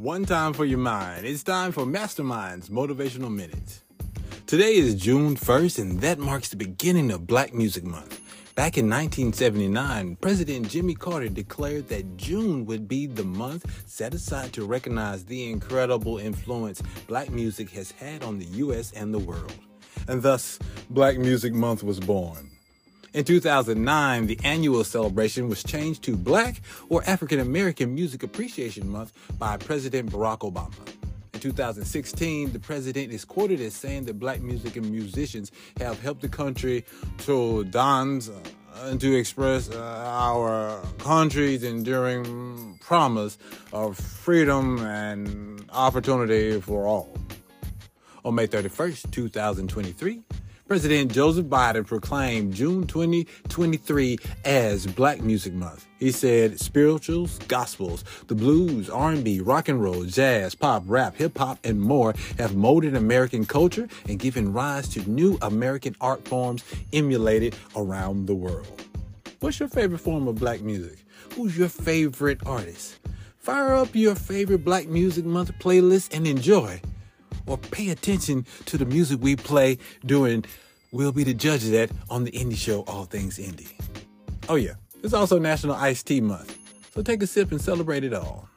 One time for your mind. It's time for Mastrmynd's Motivational Minutes. Today is June 1st, and that marks the beginning of Black Music Month. Back in 1979, President Jimmy Carter declared that June would be the month set aside to recognize the incredible influence black music has had on the U.S. and the world. And thus, Black Music Month was born. In 2009, the annual celebration was changed to Black or African American Music Appreciation Month by President Barack Obama. In 2016, the president is quoted as saying that black music and musicians have helped the country to dance uh, and to express uh, our country's enduring promise of freedom and opportunity for all. On May 31st, 2023, President Joseph Biden proclaimed June 2023 as Black Music Month. He said spirituals, gospels, the blues, R&B, rock and roll, jazz, pop, rap, hip hop, and more have molded American culture and given rise to new American art forms emulated around the world. What's your favorite form of black music? Who's your favorite artist? Fire up your favorite Black Music Month playlist and enjoy or pay attention to the music we play during We'll Be the Judge of that on the Indie Show, All Things Indie. Oh, yeah, it's also National Iced Tea Month, so take a sip and celebrate it all.